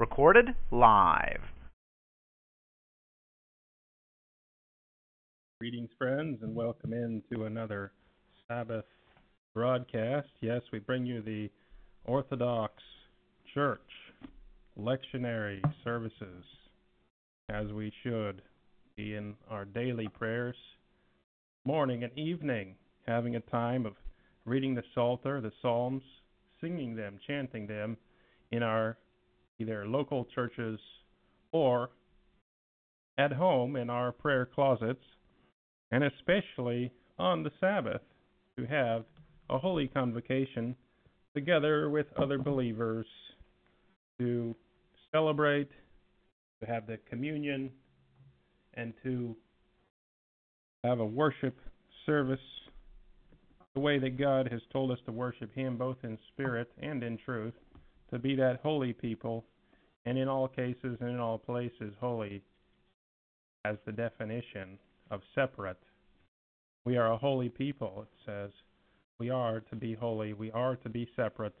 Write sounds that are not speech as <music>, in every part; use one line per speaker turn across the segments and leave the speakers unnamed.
Recorded live.
Greetings, friends, and welcome in to another Sabbath broadcast. Yes, we bring you the Orthodox Church lectionary services as we should be in our daily prayers, morning and evening, having a time of reading the Psalter, the Psalms, singing them, chanting them in our either local churches or at home in our prayer closets, and especially on the Sabbath to have a holy convocation together with other believers to celebrate, to have the communion, and to have a worship service the way that God has told us to worship Him both in spirit and in truth, to be that holy people, and in all cases and in all places, holy as the definition of separate. We are a holy people, it says. We are to be holy, we are to be separate.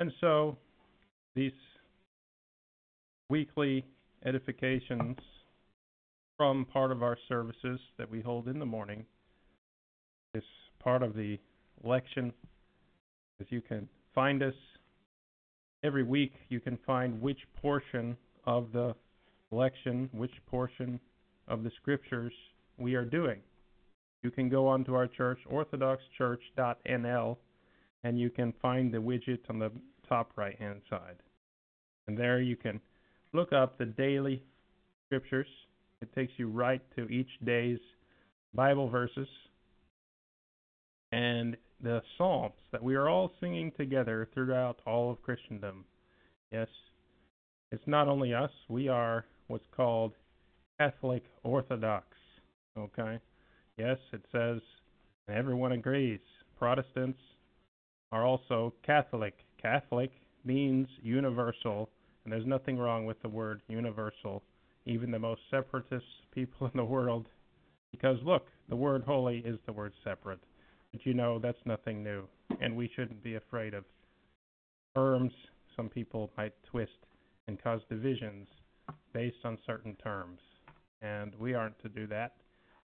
And so, these weekly edifications from part of our services that we hold in the morning is part of the lection. As you can find us every week, you can find which portion of the lection, which portion of the scriptures we are doing. You can go onto our church, orthodoxchurch.nl, and you can find the widget on the top right hand side. And there you can look up the daily scriptures. It takes you right to each day's Bible verses and the Psalms that we are all singing together throughout all of Christendom. Yes, it's not only us, we are what's called Catholic Orthodox. Okay? Yes, it says, and everyone agrees, Protestants are also Catholic. Catholic means universal and there's nothing wrong with the word universal, even the most separatist people in the world. Because look, the word holy is the word separate. But you know, that's nothing new. And we shouldn't be afraid of terms some people might twist and cause divisions based on certain terms. And we aren't to do that.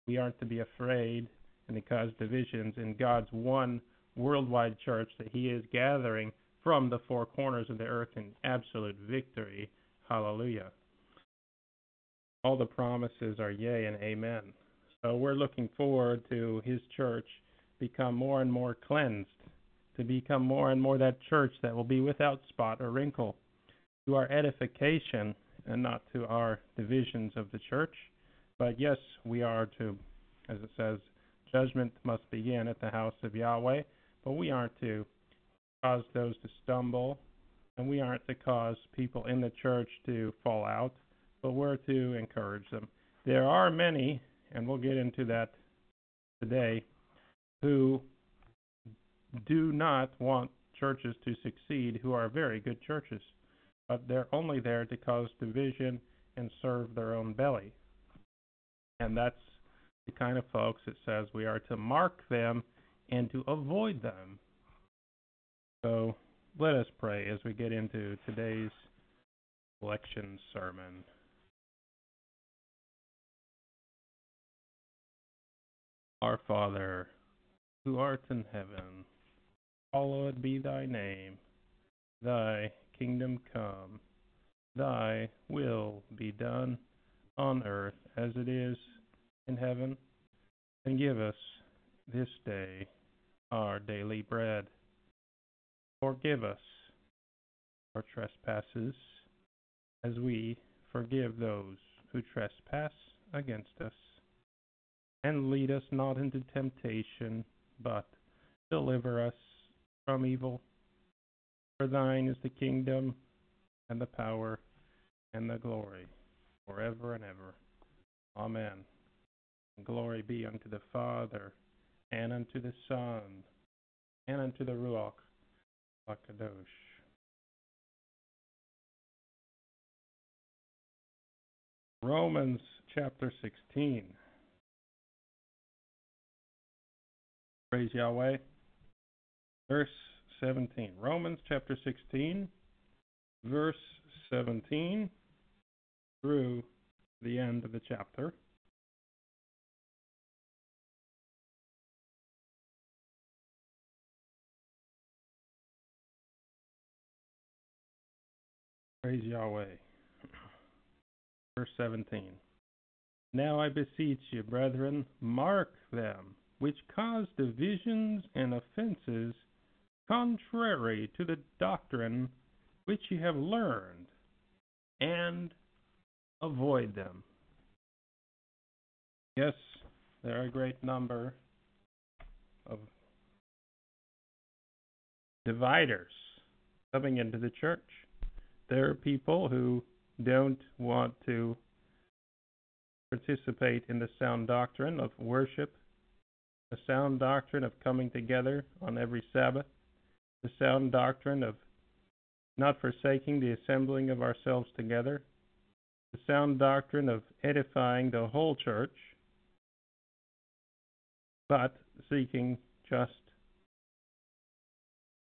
We aren't to be afraid and to cause divisions in God's one worldwide church that He is gathering from the four corners of the earth in absolute victory. Hallelujah. All the promises are yea and amen. So we're looking forward to his church become more and more cleansed, to become more and more that church that will be without spot or wrinkle, to our edification and not to our divisions of the church. But yes, we are to, as it says, judgment must begin at the house of Yahweh, but we aren't to cause those to stumble, and we aren't to cause people in the church to fall out, but we're to encourage them. There are many, and we'll get into that today, who do not want churches to succeed, who are very good churches, but they're only there to cause division and serve their own belly. And that's the kind of folks it says we are to mark them and to avoid them. So let us pray as we get into today's lection sermon. Our Father, who art in heaven, hallowed be thy name. Thy kingdom come, thy will be done on earth as it is in heaven. And give us this day our daily bread Forgive us our trespasses, as we forgive those who trespass against us. And lead us not into temptation, but deliver us from evil. For thine is the kingdom, and the power, and the glory, forever and ever. Amen. And Glory be unto the Father, and unto the Son, and unto the Ruach HaKadosh. Romans chapter 16. Praise Yahweh. Verse 17. Romans chapter 16, verse 17 through the end of the chapter. Praise Yahweh. Verse 17. Now I beseech you, brethren, mark them which cause divisions and offenses contrary to the doctrine which ye have learned, and avoid them. Yes, there are a great number of dividers coming into the church. There are people who don't want to participate in the sound doctrine of worship, the sound doctrine of coming together on every Sabbath, the sound doctrine of not forsaking the assembling of ourselves together, the sound doctrine of edifying the whole church, but seeking just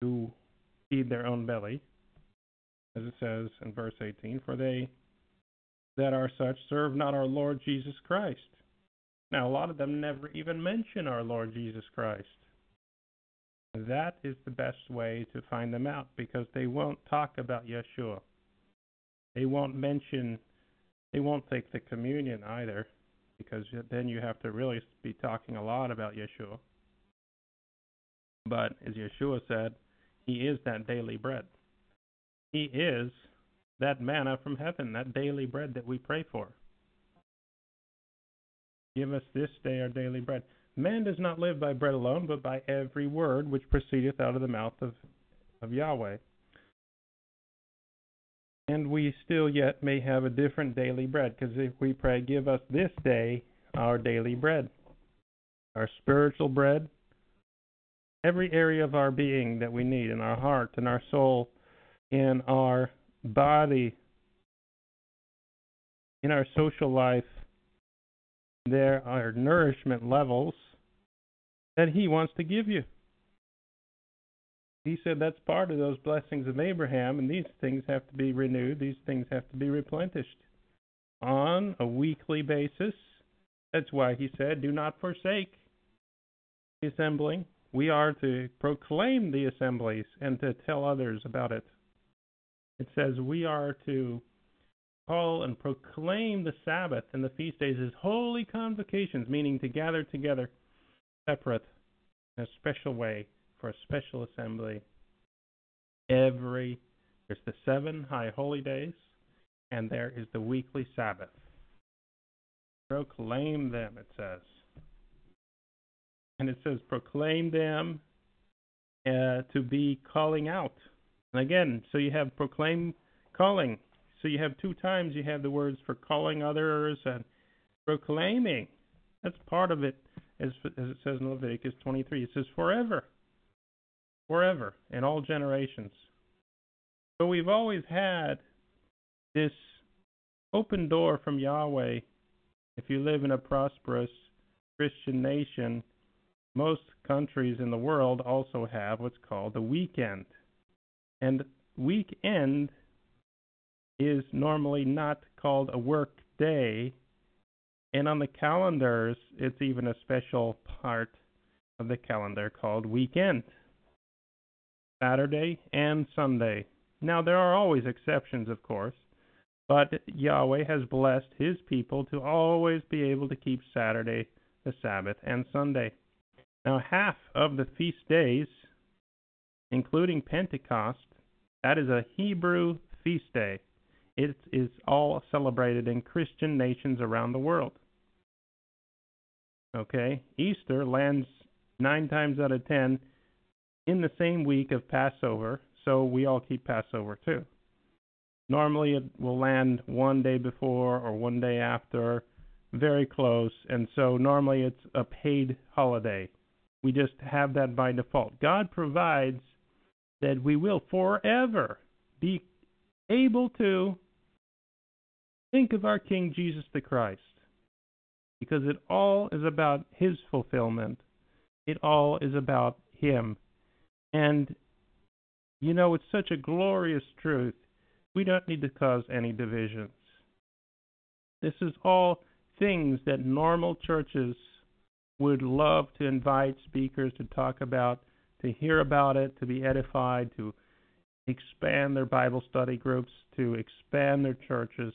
to feed their own belly as it says in verse 18, for they that are such serve not our Lord Jesus Christ. Now, a lot of them never even mention our Lord Jesus Christ. That is the best way to find them out because they won't talk about Yeshua. They won't mention, they won't take the communion either because then you have to really be talking a lot about Yeshua. But as Yeshua said, He is that daily bread. He is that manna from heaven, that daily bread that we pray for. Give us this day our daily bread. Man does not live by bread alone, but by every word which proceedeth out of the mouth of, of Yahweh. And we still yet may have a different daily bread, because if we pray, Give us this day our daily bread, our spiritual bread, every area of our being that we need in our heart in our soul in our body, in our social life, there are nourishment levels that He wants to give you. He said that's part of those blessings of Abraham, and these things have to be renewed, these things have to be replenished on a weekly basis. That's why He said, Do not forsake the assembling. We are to proclaim the assemblies and to tell others about it it says we are to call and proclaim the Sabbath and the feast days as holy convocations, meaning to gather together separate in a special way for a special assembly. Every there's the seven high holy days, and there is the weekly Sabbath. Proclaim them, it says. And it says, proclaim them uh, to be calling out and again, so you have proclaim calling. So you have two times you have the words for calling others and proclaiming. That's part of it, as, as it says in Leviticus 23. It says forever, forever, in all generations. So we've always had this open door from Yahweh. If you live in a prosperous Christian nation, most countries in the world also have what's called the weekend. And weekend is normally not called a work day. And on the calendars, it's even a special part of the calendar called weekend Saturday and Sunday. Now, there are always exceptions, of course, but Yahweh has blessed his people to always be able to keep Saturday, the Sabbath, and Sunday. Now, half of the feast days, including Pentecost, that is a Hebrew feast day. It is all celebrated in Christian nations around the world. Okay? Easter lands nine times out of ten in the same week of Passover, so we all keep Passover too. Normally it will land one day before or one day after, very close, and so normally it's a paid holiday. We just have that by default. God provides that we will forever be able to think of our King Jesus the Christ because it all is about his fulfillment. It all is about him. And you know, it's such a glorious truth. We don't need to cause any divisions. This is all things that normal churches would love to invite speakers to talk about, to hear about it, to be edified, to expand their Bible study groups, to expand their churches.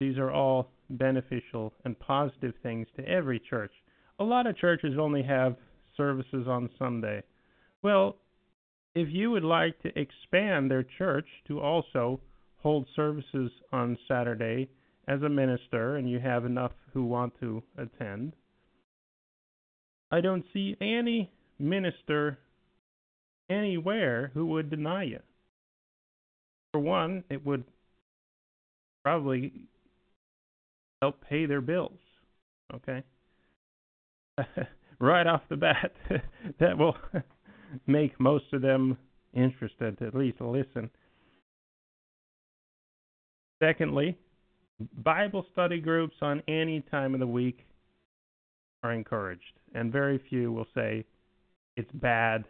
These are all beneficial and positive things to every church. A lot of churches only have services on Sunday. Well, if you would like to expand their church to also hold services on Saturday as a minister and you have enough who want to attend, I don't see any minister anywhere who would deny you. For one, it would probably help pay their bills. Okay? <laughs> right off the bat, <laughs> that will <laughs> make most of them interested to at least listen. Secondly, Bible study groups on any time of the week are encouraged, and very few will say it's bad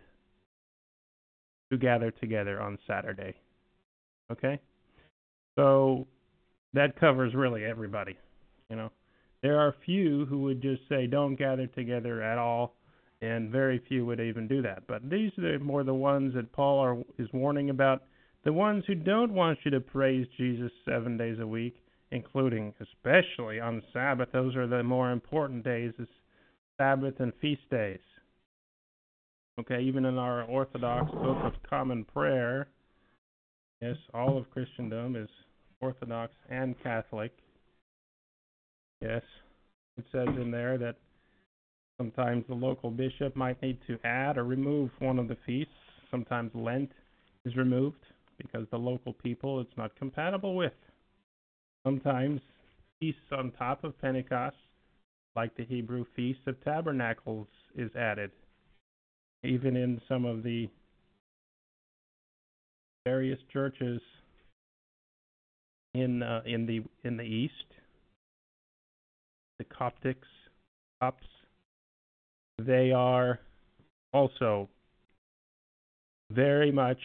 to gather together on Saturday. Okay? So that covers really everybody, you know. There are few who would just say don't gather together at all, and very few would even do that. But these are more the ones that Paul are, is warning about, the ones who don't want you to praise Jesus 7 days a week including especially on Sabbath. Those are the more important days, is Sabbath and feast days. Okay, even in our Orthodox Book of Common Prayer, yes, all of Christendom is Orthodox and Catholic. Yes, it says in there that sometimes the local bishop might need to add or remove one of the feasts. Sometimes Lent is removed because the local people it's not compatible with. Sometimes feasts on top of Pentecost, like the Hebrew Feast of Tabernacles, is added. Even in some of the various churches in uh, in the in the East, the Coptics, Copts, they are also very much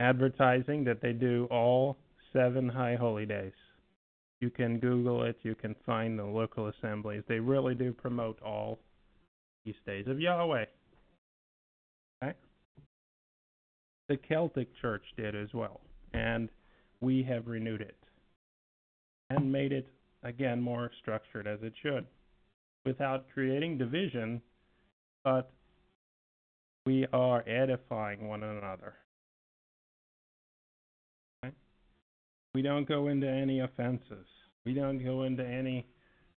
advertising that they do all seven high holy days. You can Google it, you can find the local assemblies. They really do promote all these days of Yahweh. The Celtic Church did as well, and we have renewed it and made it again more structured as it should without creating division, but we are edifying one another. We don't go into any offenses. We don't go into any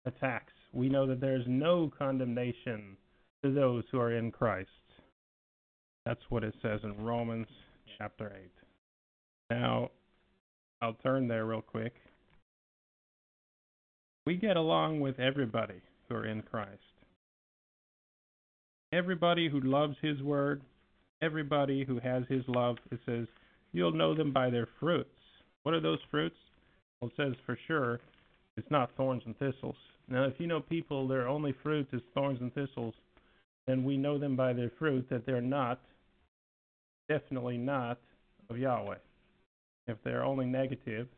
attacks. We know that there's no condemnation to those who are in Christ. That's what it says in Romans chapter 8. Now, I'll turn there real quick. We get along with everybody who are in Christ. Everybody who loves His Word, everybody who has His love, it says, you'll know them by their fruits. What are those fruits? Well, it says for sure it's not thorns and thistles. Now, if you know people, their only fruit is thorns and thistles, then we know them by their fruit that they're not, definitely not, of Yahweh. If they're only negative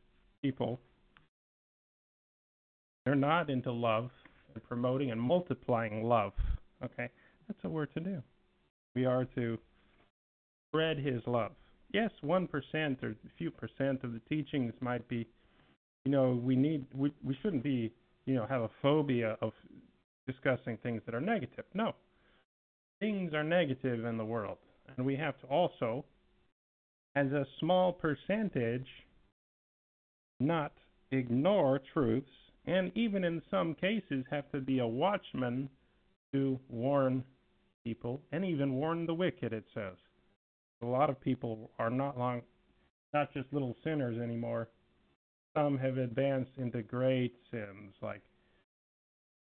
people, they're not into love and promoting and multiplying love. Okay? That's what we're to do. We are to spread his love yes, one percent or a few percent of the teachings might be, you know, we need we we shouldn't be, you know, have a phobia of discussing things that are negative. No, things are negative in the world, and we have to also, as a small percentage, not ignore truths, and even in some cases have to be a watchman to warn people and even warn the wicked, it says. A lot of people are not long, not just little sinners anymore. Some have advanced into great sins like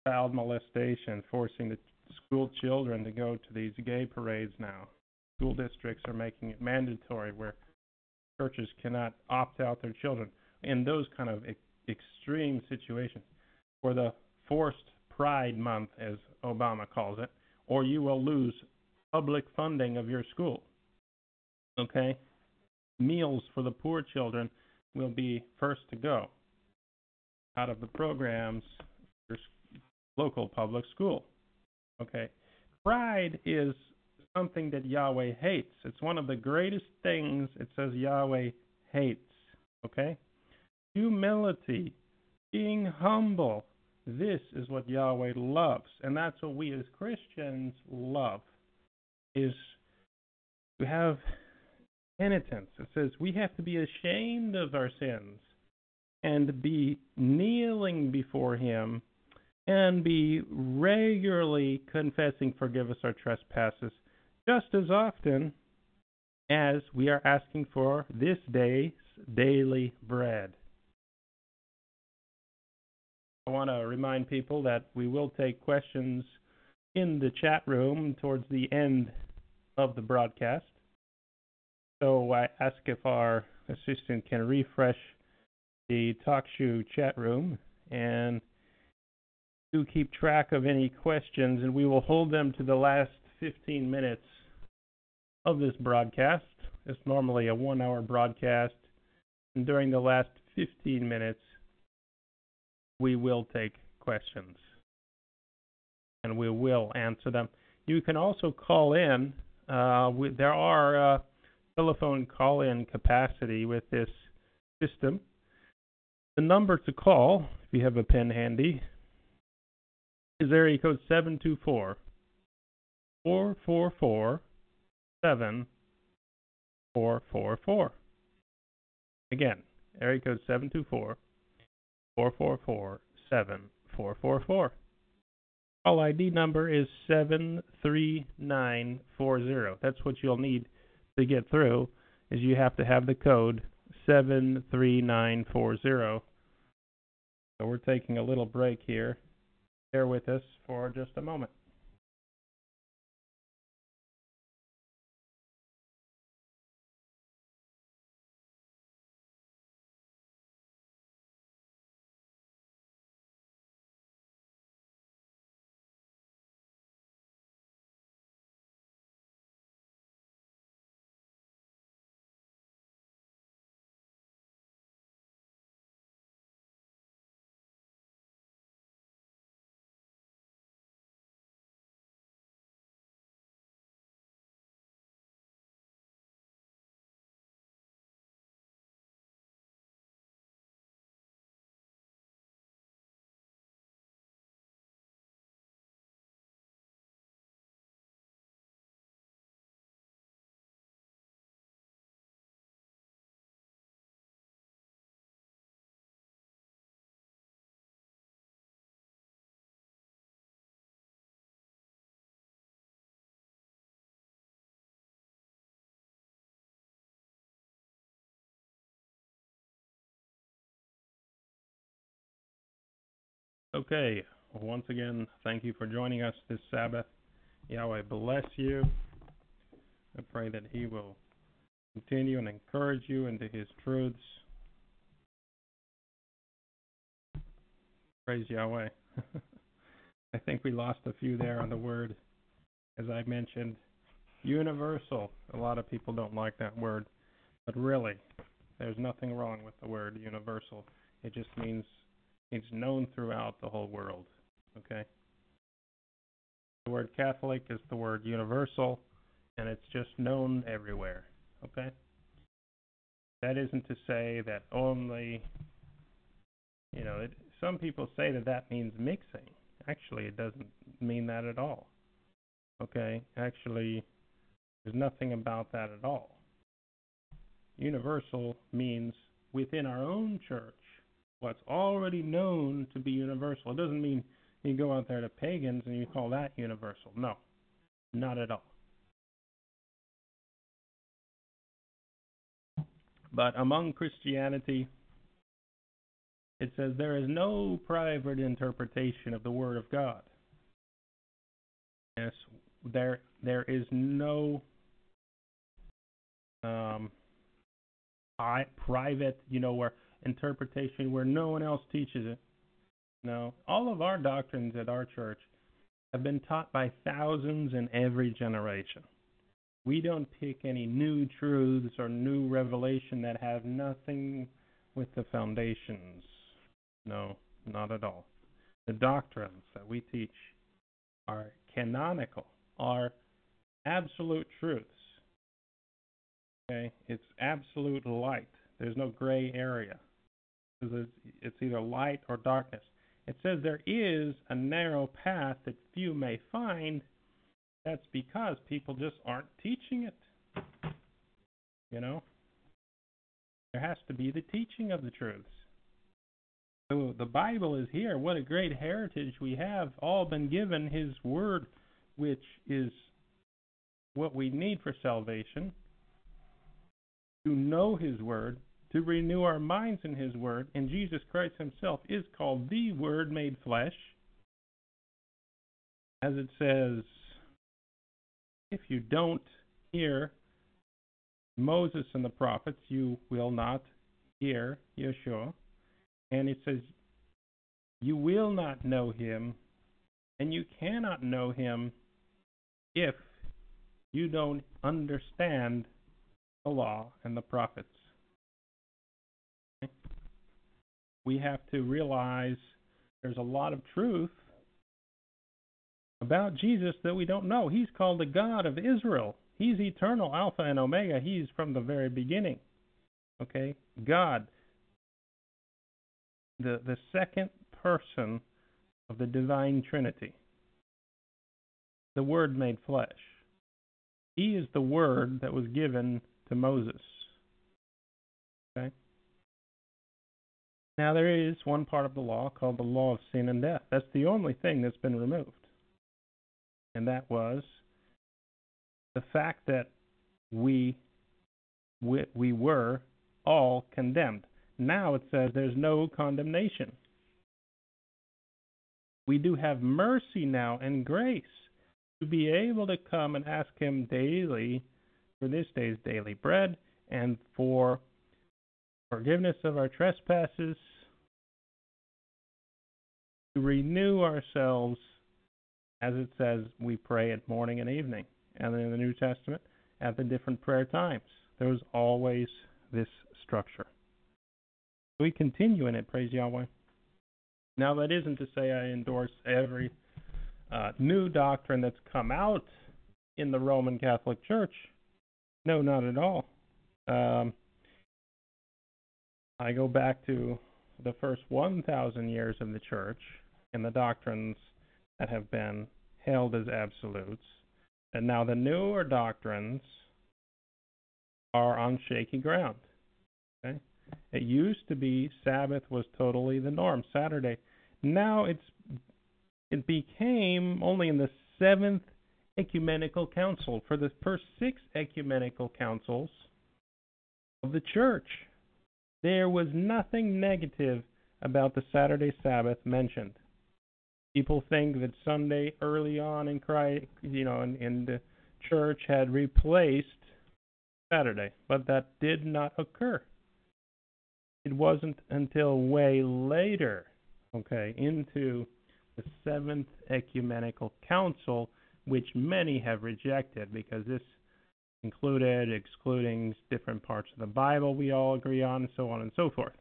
child molestation, forcing the school children to go to these gay parades now. School districts are making it mandatory where churches cannot opt out their children. In those kind of extreme situations, for the forced Pride Month, as Obama calls it, or you will lose public funding of your school. Okay? Meals for the poor children will be first to go out of the programs for local public school. Okay? Pride is something that Yahweh hates. It's one of the greatest things it says Yahweh hates. Okay? Humility, being humble, this is what Yahweh loves, and that's what we as Christians love. Is to have penitence. It says we have to be ashamed of our sins and be kneeling before Him and be regularly confessing, forgive us our trespasses, just as often as we are asking for this day's daily bread. I want to remind people that we will take questions in the chat room towards the end of the broadcast. So I ask if our assistant can refresh the TalkShoe chat room and do keep track of any questions, and we will hold them to the last 15 minutes of this broadcast. It's normally a one hour broadcast, and during the last 15 minutes, we will take questions and we will answer them. You can also call in. Uh, we, there are uh, telephone call in capacity with this system. The number to call, if you have a pen handy, is area code 724 444 7444. Again, area code 724 444 7444. Call ID number is 73940. That's what you'll need to get through is you have to have the code 73940. So we're taking a little break here. Bear with us for just a moment. Okay. Once again, thank you for joining us this Sabbath. Yahweh bless you. I pray that He will continue and encourage you into His truths. Praise Yahweh. <laughs> I think we lost a few there on the word, as I mentioned. Universal. A lot of people don't like that word, but really, there's nothing wrong with the word universal. It just means it's known throughout the whole world. Okay? The word Catholic is the word universal, and it's just known everywhere. Okay? That isn't to say that only, you know, it, some people say that that means mixing. Actually, it doesn't mean that at all. Okay? Actually, there's nothing about that at all. Universal means within our own church what's already known to be universal. It doesn't mean you go out there to pagans and you call that universal. No. Not at all. But among Christianity, it says there is no private interpretation of the Word of God. Yes, there there is no um, I, private, you know, where interpretation where no one else teaches it. No, all of our doctrines at our church have been taught by thousands in every generation. We don't pick any new truths or new revelation that have nothing with the foundations. No, not at all. The doctrines that we teach are canonical, are absolute truths. Okay? It's absolute light. There's no gray area. It's either light or darkness. It says there is a narrow path that few may find. That's because people just aren't teaching it. You know? There has to be the teaching of the truths. So the Bible is here. What a great heritage we have. All been given His Word, which is what we need for salvation. To know His Word, to renew our minds in His Word, and Jesus Christ Himself is called the Word made flesh. As it says, if you don't hear Moses and the prophets, you will not hear Yeshua. And it says, You will not know him, and you cannot know him if you don't understand the law and the prophets. We have to realize there's a lot of truth about Jesus that we don't know. He's called the God of Israel. He's eternal, Alpha and Omega. He's from the very beginning. Okay? God the, the second person of the divine Trinity, the Word made flesh. He is the Word that was given to Moses. Okay? Now, there is one part of the law called the law of sin and death. That's the only thing that's been removed. And that was the fact that we, we, we were all condemned. Now it says there's no condemnation. We do have mercy now and grace to be able to come and ask Him daily for this day's daily bread and for forgiveness of our trespasses, to renew ourselves, as it says, we pray at morning and evening. And in the New Testament, at the different prayer times, there was always this structure. We continue in it, praise Yahweh. Now, that isn't to say I endorse every uh, new doctrine that's come out in the Roman Catholic Church. No, not at all. Um, I go back to the first 1,000 years of the church and the doctrines that have been held as absolutes. And now the newer doctrines are on shaky ground. Okay? It used to be Sabbath was totally the norm, Saturday. Now it's it became only in the seventh ecumenical council for the first six ecumenical councils of the church. There was nothing negative about the Saturday Sabbath mentioned. People think that Sunday early on in Christ, you know, in, in the church had replaced Saturday, but that did not occur it wasn't until way later, okay, into the Seventh Ecumenical Council, which many have rejected because this included excluding different parts of the Bible we all agree on, and so on and so forth.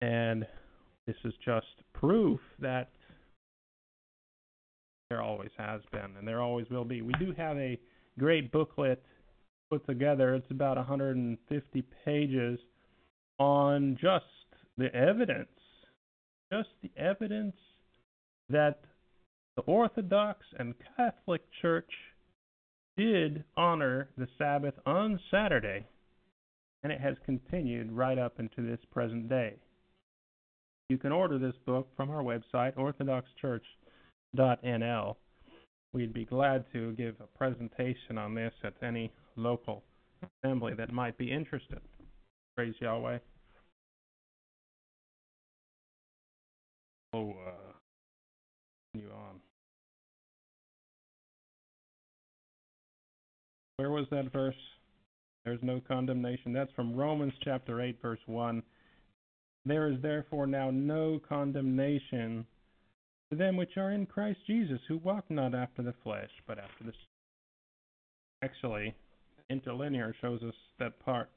And this is just proof that there always has been and there always will be. We do have a great booklet put together. It's about 150 pages on just the evidence, just the evidence that the Orthodox and Catholic Church did honor the Sabbath on Saturday, and it has continued right up into this present day. You can order this book from our website, orthodoxchurch.nl. we'd be glad to give a presentation on this at any local assembly that might be interested. Praise Yahweh. Oh, uh, continue on. Where was that verse? There's no condemnation. That's from Romans chapter 8, verse 1. There is therefore now no condemnation to them which are in Christ Jesus, who walk not after the flesh, but after the. Actually, interlinear shows us that part.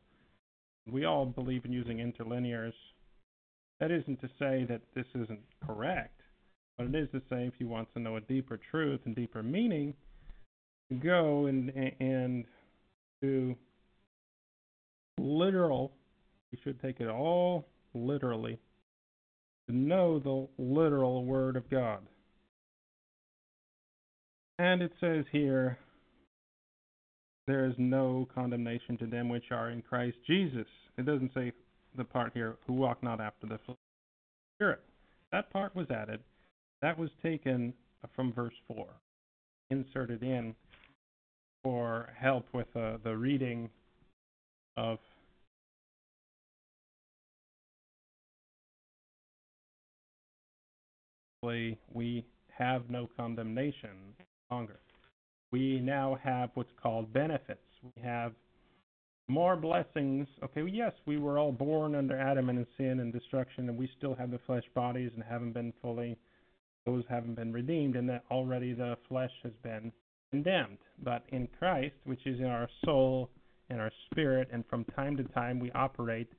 We all believe in using interlinears. That isn't to say that this isn't correct, but it is to say if you want to know a deeper truth and deeper meaning, go and and to literal. You should take it all literally to know the literal word of God. And it says here, there is no condemnation to them which are in Christ Jesus. It doesn't say the part here, who walk not after the Spirit. That part was added. That was taken from verse 4, inserted in for help with uh, the reading of we have no condemnation longer. We now have what's called benefits. We have more blessings. Okay, well, yes, we were all born under Adam and sin and destruction, and we still have the flesh bodies and haven't been fully, those haven't been redeemed, and that already the flesh has been condemned. But in Christ, which is in our soul and our spirit, and from time to time we operate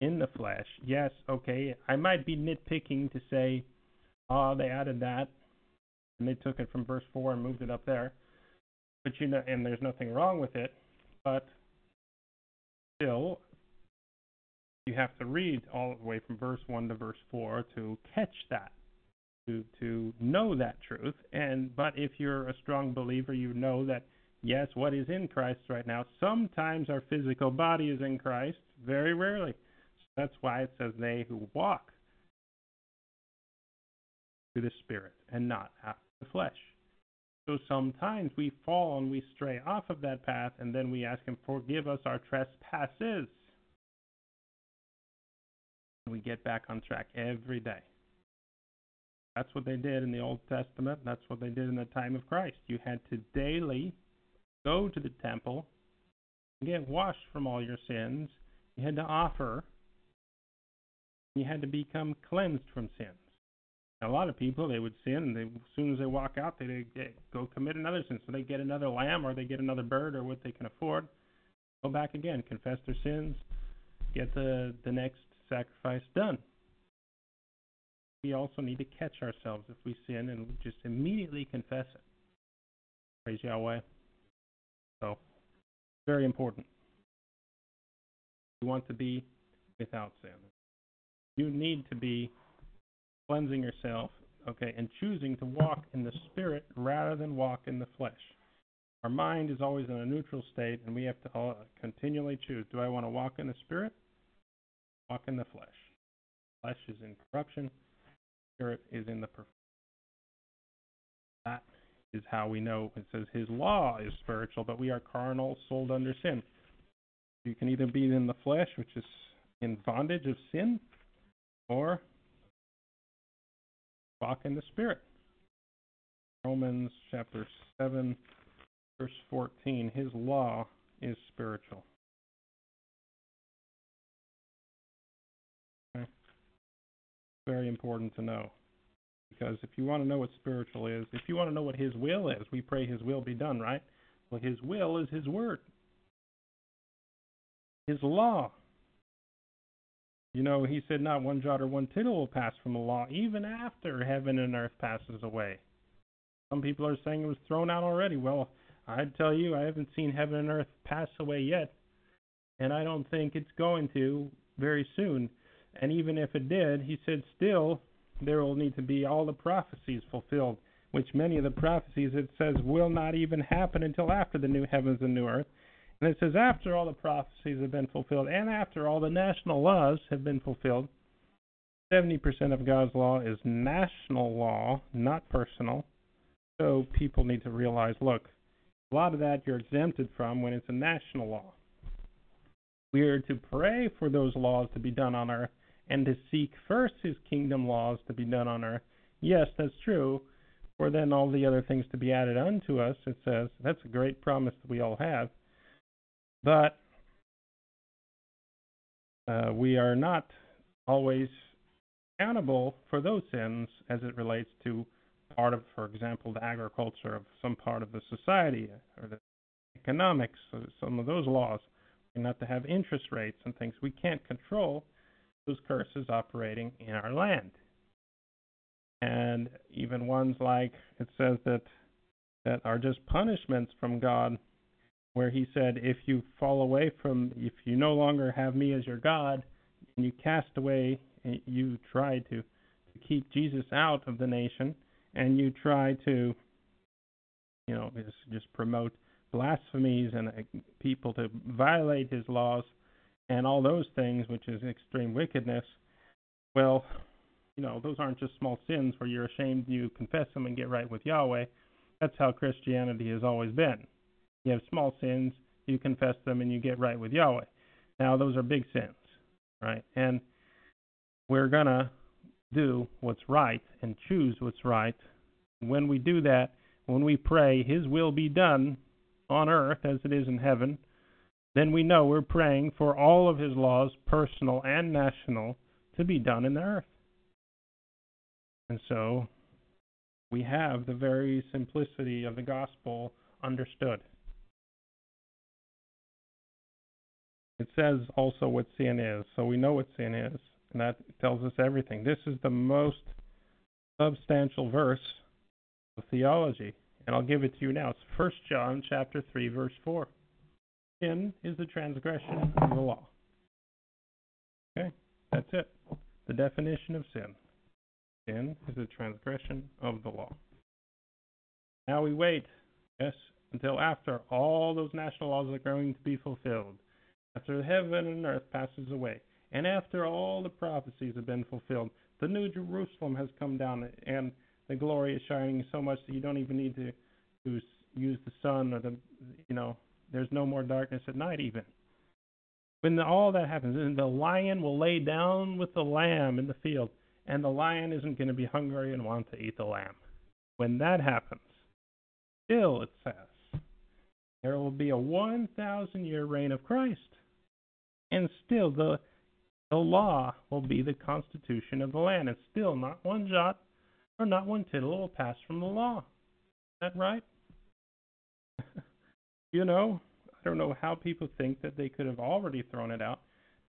in the flesh. Yes, okay, I might be nitpicking to say, oh, they added that, and they took it from verse 4 and moved it up there. But you know, and there's nothing wrong with it, but still, you have to read all the way from verse 1 to verse 4 to catch that to to know that truth. And but if you're a strong believer, you know that yes, what is in Christ right now. Sometimes our physical body is in Christ, very rarely. So that's why it says they who walk through the Spirit and not after the flesh. So sometimes we fall and we stray off of that path, and then we ask Him, forgive us our trespasses. We get back on track every day. That's what they did in the Old Testament. That's what they did in the time of Christ. You had to daily go to the temple and get washed from all your sins. You had to offer. You had to become cleansed from sins. a lot of people, they would sin, and they, as soon as they walk out, they get, go commit another sin. So they get another lamb, or they get another bird, or what they can afford. Go back again, confess their sins, get the the next sacrifice done we also need to catch ourselves if we sin and just immediately confess it. Praise Yahweh. So, very important. You want to be without sin. You need to be cleansing yourself, okay, and choosing to walk in the Spirit rather than walk in the flesh. Our mind is always in a neutral state, and we have to continually choose do I want to walk in the Spirit? Walk in the flesh. Flesh is in corruption Spirit is in the perfect. That is how we know it says his law is spiritual, but we are carnal, sold under sin. You can either be in the flesh, which is in bondage of sin, or walk in the spirit. Romans chapter 7, verse 14. His law is spiritual. Very important to know. Because if you want to know what spiritual is, if you want to know what His will is, we pray His will be done, right? Well, His will is His word, His law. You know, He said, Not one jot or one tittle will pass from the law, even after heaven and earth passes away. Some people are saying it was thrown out already. Well, I'd tell you, I haven't seen heaven and earth pass away yet, and I don't think it's going to very soon. And even if it did, he said, still, there will need to be all the prophecies fulfilled, which many of the prophecies it says will not even happen until after the new heavens and new earth. And it says, after all the prophecies have been fulfilled and after all the national laws have been fulfilled, 70% of God's law is national law, not personal. So people need to realize, look, a lot of that you're exempted from when it's a national law. We are to pray for those laws to be done on earth and to seek first his kingdom laws to be done on earth. Yes, that's true. For then all the other things to be added unto us, it says. That's a great promise that we all have. But uh, we are not always accountable for those sins as it relates to part of, for example, the agriculture of some part of the society or the economics, or some of those laws. We're not to have interest rates and things. We can't control those curses operating in our land. And even ones like it says that that are just punishments from God, where He said, if you fall away from, if you no longer have Me as your God, and you cast away, you try to, to keep Jesus out of the nation, and you try to, you know, just, just promote blasphemies and uh, people to violate His laws, and all those things, which is extreme wickedness, well, you know, those aren't just small sins where you're ashamed you confess them and get right with Yahweh. That's how Christianity has always been. You have small sins, you confess them, and you get right with Yahweh. Now, those are big sins, right? And we're going to do what's right and choose what's right. When we do that, when we pray, His will be done on earth as it is in heaven, then we know we're praying for all of His laws, personal and national, to be done in the earth. And so we have the very simplicity of the gospel understood. It says also what sin is, so we know what sin is, and that tells us everything. This is the most substantial verse of theology, and I'll give it to you now. It's 1 John chapter 3 verse 4. Sin is the transgression of the law. Okay? That's it. The definition of sin. Sin is a transgression of the law. Now we wait, yes, until after all those national laws are going to be fulfilled, after heaven and earth passes away, and after all the prophecies have been fulfilled, the new Jerusalem has come down, and the glory is shining so much that you don't even need to, to use the sun or the, you know, there's no more darkness at night even. When all that happens, and the lion will lay down with the lamb in the field, and the lion isn't going to be hungry and want to eat the lamb. When that happens, still it says, there will be a 1,000 year reign of Christ. And still the, the law will be the constitution of the land. And still not one jot or not one tittle will pass from the law. Is that right? <laughs> you know, I don't know how people think that they could have already thrown it out.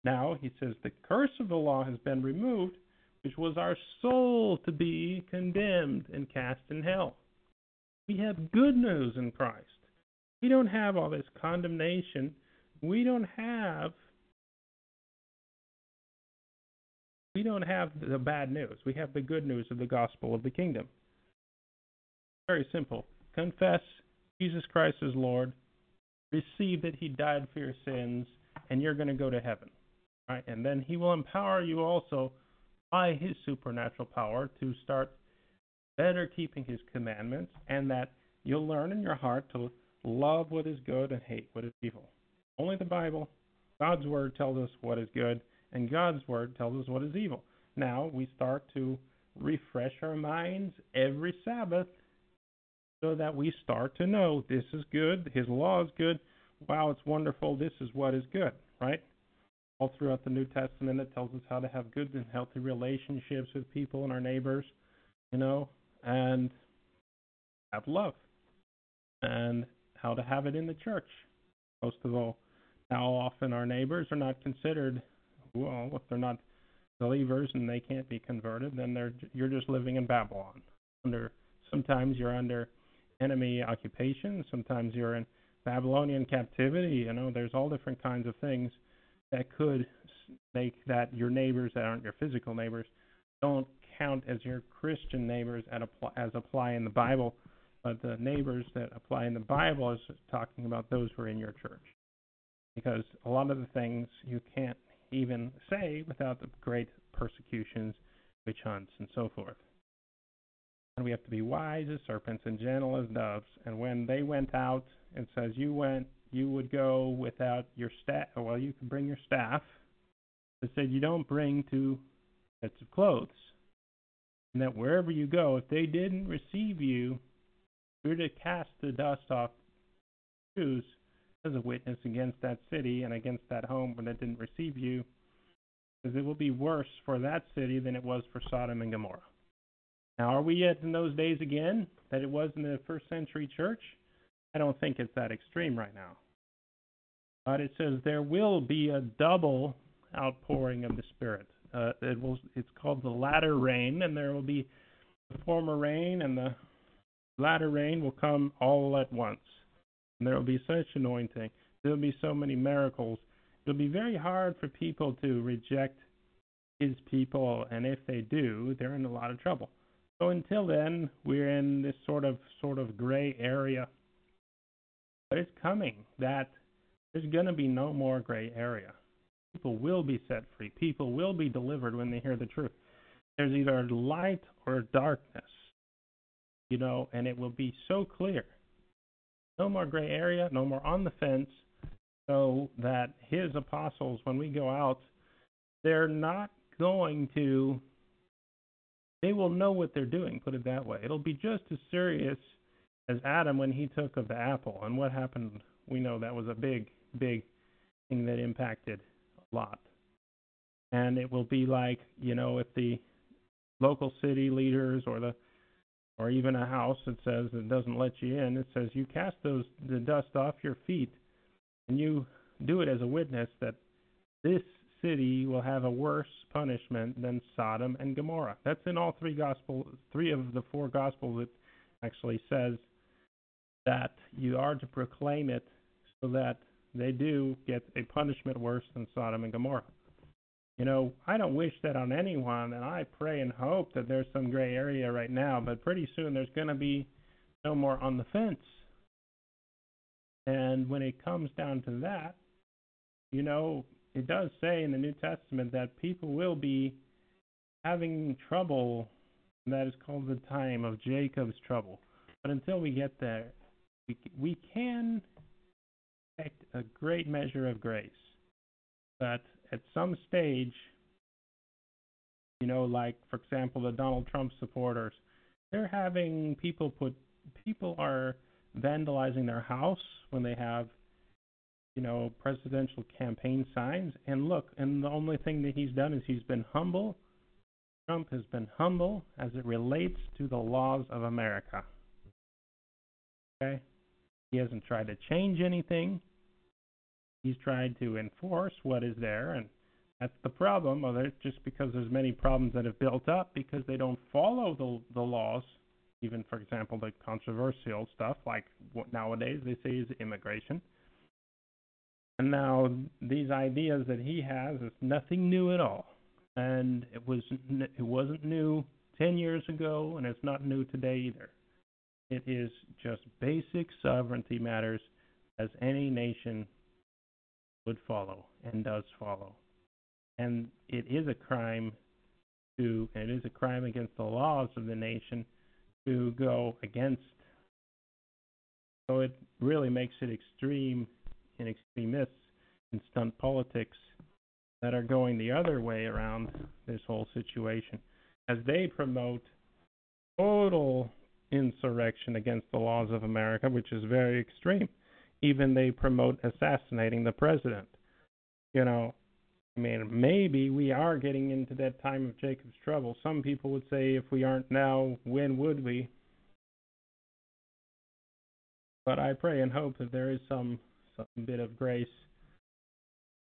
Now he says the curse of the law has been removed which was our soul to be condemned and cast in hell. We have good news in Christ. We don't have all this condemnation. We don't have we don't have the bad news. We have the good news of the gospel of the kingdom. Very simple. Confess Jesus Christ as Lord. Receive that he died for your sins and you're going to go to heaven. Right? And then he will empower you also by his supernatural power to start better keeping his commandments, and that you'll learn in your heart to love what is good and hate what is evil. Only the Bible, God's Word, tells us what is good, and God's Word tells us what is evil. Now we start to refresh our minds every Sabbath so that we start to know this is good, His law is good, wow, it's wonderful, this is what is good, right? all throughout the New Testament. It tells us how to have good and healthy relationships with people and our neighbors, you know, and have love, and how to have it in the church. Most of all, how often our neighbors are not considered, well, if they're not believers and they can't be converted, then they're you're just living in Babylon. Under sometimes you're under enemy occupation, sometimes you're in Babylonian captivity. You know, there's all different kinds of things that could make that your neighbors that aren't your physical neighbors don't count as your Christian neighbors as apply in the Bible, but the neighbors that apply in the Bible is talking about those who are in your church. Because a lot of the things you can't even say without the great persecutions, witch hunts, and so forth. And we have to be wise as serpents and gentle as doves. And when they went out, it says you went, you would go without your staff. Well, you can bring your staff. It said you don't bring two sets of clothes. And that wherever you go, if they didn't receive you, you're to cast the dust off shoes as a witness against that city and against that home when it didn't receive you, because it will be worse for that city than it was for Sodom and Gomorrah. Now, are we yet in those days again that it was in the first century church? I don't think it's that extreme right now. But it says there will be a double outpouring of the Spirit. Uh, it will. It's called the latter rain, and there will be the former rain, and the latter rain will come all at once. And there will be such anointing. There will be so many miracles. It'll be very hard for people to reject His people, and if they do, they're in a lot of trouble. So until then, we're in this sort of sort of gray area. But it's coming that there's going to be no more gray area. People will be set free. People will be delivered when they hear the truth. There's either light or darkness, you know, and it will be so clear. No more gray area, no more on the fence, so that his apostles, when we go out, they're not going to they will know what they're doing, put it that way. It'll be just as serious as Adam when he took of the apple. And what happened, we know that was a big, big thing that impacted a lot. And it will be like, you know, if the local city leaders or the or even a house that says it doesn't let you in, it says you cast those the dust off your feet and you do it as a witness that this city will have a worse punishment than Sodom and Gomorrah. That's in all three gospel, three of the four gospels. It actually says that you are to proclaim it so that they do get a punishment worse than Sodom and Gomorrah. You know, I don't wish that on anyone, and I pray and hope that there's some gray area right now, but pretty soon there's going to be no more on the fence. And when it comes down to that, you know, it does say in the New Testament that people will be having trouble. And That is called the time of Jacob's trouble. But until we get there, we, we can expect a great measure of grace. But at some stage, you know, like for example, the Donald Trump supporters, they're having people put people are vandalizing their house when they have you know, presidential campaign signs. And look, and the only thing that he's done is he's been humble. Trump has been humble as it relates to the laws of America. Okay? He hasn't tried to change anything. He's tried to enforce what is there, and that's the problem it. Just because there's many problems that have built up because they don't follow the the laws. Even, for example, the controversial stuff like what nowadays they say is immigration. And now these ideas that he has is nothing new at all, and it was it wasn't new ten years ago, and it's not new today either. It is just basic sovereignty matters, as any nation would follow and does follow, and it is a crime to and it is a crime against the laws of the nation to go against. So it really makes it extreme and extremists in stunt politics that are going the other way around this whole situation as they promote total insurrection against the laws of America, which is very extreme. Even they promote assassinating the president. You know, I mean, maybe we are getting into that time of Jacob's trouble. Some people would say if we aren't now, when would we? But I pray and hope that there is some some bit of grace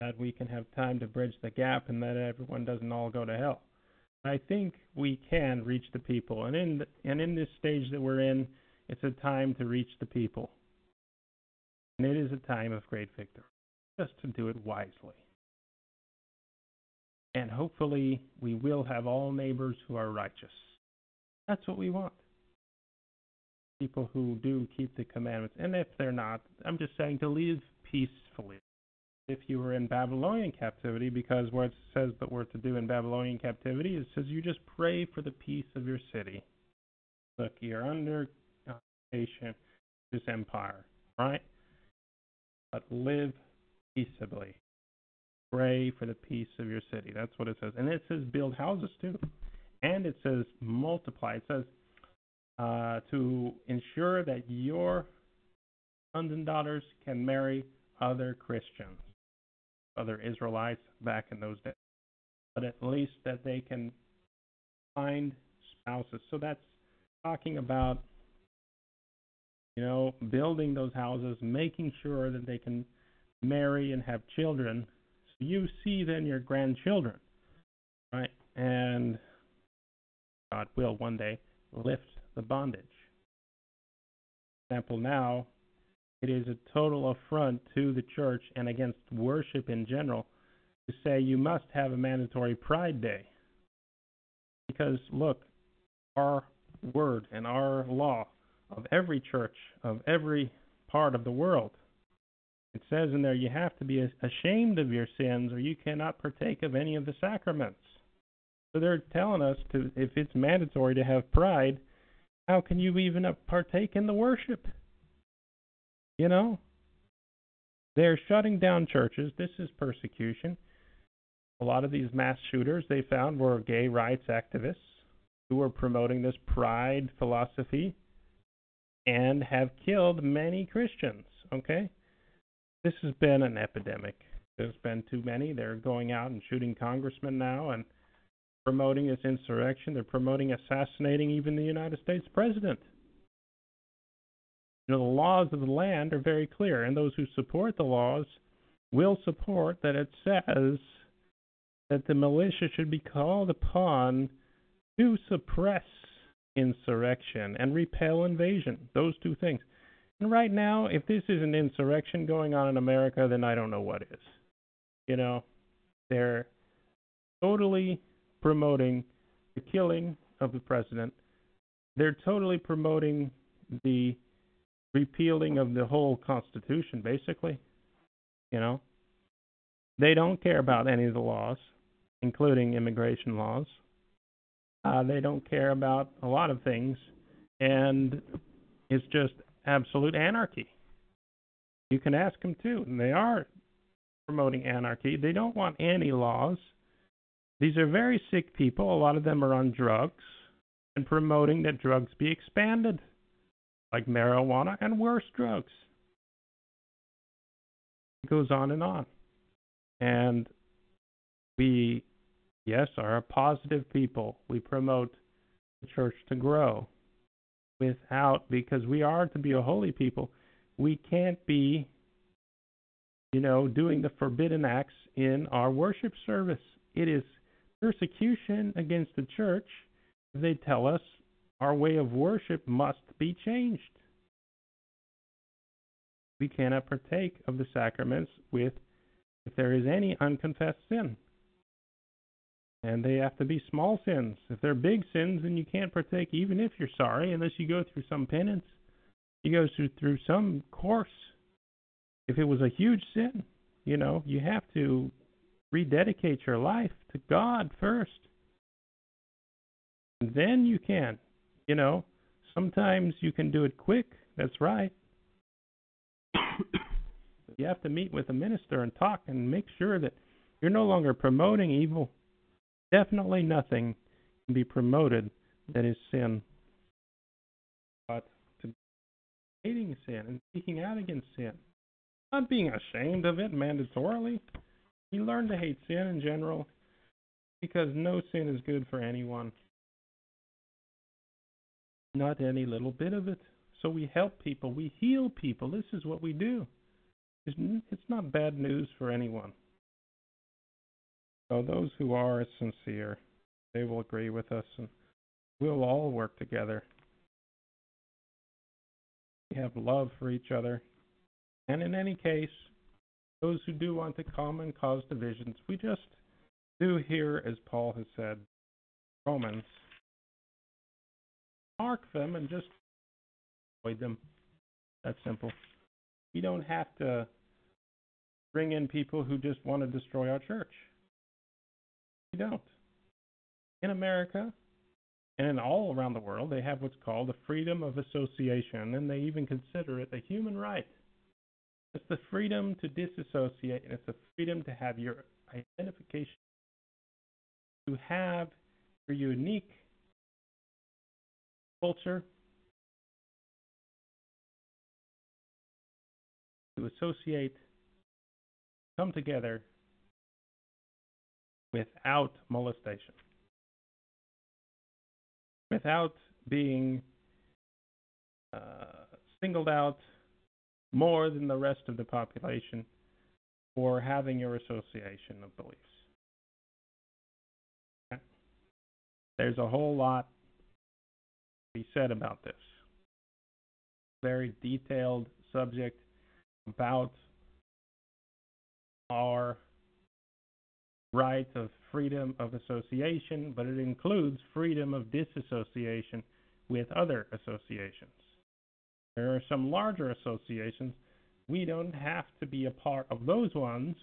that we can have time to bridge the gap and that everyone doesn't all go to hell. I think we can reach the people, and in the, and in this stage that we're in, it's a time to reach the people, and it is a time of great victory. Just to do it wisely, and hopefully we will have all neighbors who are righteous. That's what we want. People who do keep the commandments, and if they're not, I'm just saying to live peacefully if you were in Babylonian captivity, because what it says that we're to do in Babylonian captivity, it says you just pray for the peace of your city. look, you're under occupation this empire, right? But live peaceably. Pray for the peace of your city. That's what it says. And it says build houses too. And it says multiply. It says uh, to ensure that your sons and daughters can marry other Christians, other Israelites back in those days. But at least that they can find spouses. So that's talking about, you know, building those houses, making sure that they can marry and have children. So you see then your grandchildren, right? And God will one day lift the bondage. For example, now it is a total affront to the church and against worship in general to say you must have a mandatory Pride Day. Because, look, our word and our law of every church, of every part of the world, it says in there you have to be ashamed of your sins or you cannot partake of any of the sacraments. So they're telling us to if it's mandatory to have pride, how can you even partake in the worship? You know? They're shutting down churches. This is persecution. A lot of these mass shooters they found were gay rights activists who were promoting this pride philosophy and have killed many Christians. Okay? This has been an epidemic. There's been too many. They're going out and shooting congressmen now and promoting this insurrection. They're promoting assassinating even the United States president. You know, the laws of the land are very clear, and those who support the laws will support that it says that the militia should be called upon to suppress insurrection and repel invasion. Those two things. And right now, if this is an insurrection going on in America, then I don't know what is. You know, they're totally promoting the killing of the president. They're totally promoting the repealing of the whole Constitution, basically. You know, they don't care about any of the laws, including immigration laws. Uh, they don't care about a lot of things, and it's just absolute anarchy. You can ask them too, and they are promoting anarchy. They don't want any laws. These are very sick people. A lot of them are on drugs and promoting that drugs be expanded, like marijuana and worse drugs. It goes on and on. And we yes, are a positive people. We promote the church to grow without, because we are to be a holy people, we can't be, you know, doing the forbidden acts in our worship service. It is persecution against the church. They tell us our way of worship must be changed. We cannot partake of the sacraments with if there is any unconfessed sin. And they have to be small sins. If they're big sins, then you can't partake even if you're sorry, unless you go through some penance. You go through through some course. If it was a huge sin, you know, you have to rededicate your life to God first. And then you can. You know, sometimes you can do it quick. That's right. you have to meet with a minister and talk and make sure that you're no longer promoting evil Definitely nothing can be promoted that is sin. But to hating sin and speaking out against sin, not being ashamed of it mandatorily. You learn to hate sin in general because no sin is good for anyone. Not any little bit of it. So we help people, we heal people. This is what we do. It's not bad news for anyone. So those who are sincere, they will agree with us and we'll all work together. We have love for each other. And in any case, those who do want to come and cause divisions, we just do here, as Paul has said, Romans, mark them and just avoid them. That's simple. You don't have to bring in people who just want to destroy our church. We don't. In America, And in all around the world, they have what's called the freedom of association, and they even consider it a human right. It's the freedom to disassociate, and it's the freedom to have your identification, to have your unique culture, to associate, come together without molestation, without being uh, singled out more than the rest of the population for having your association of beliefs. Okay. There's a whole lot to be said about this. Very detailed subject about our right of freedom of association, but it includes freedom of disassociation with other associations. There are some larger associations. We don't have to be a part of those ones.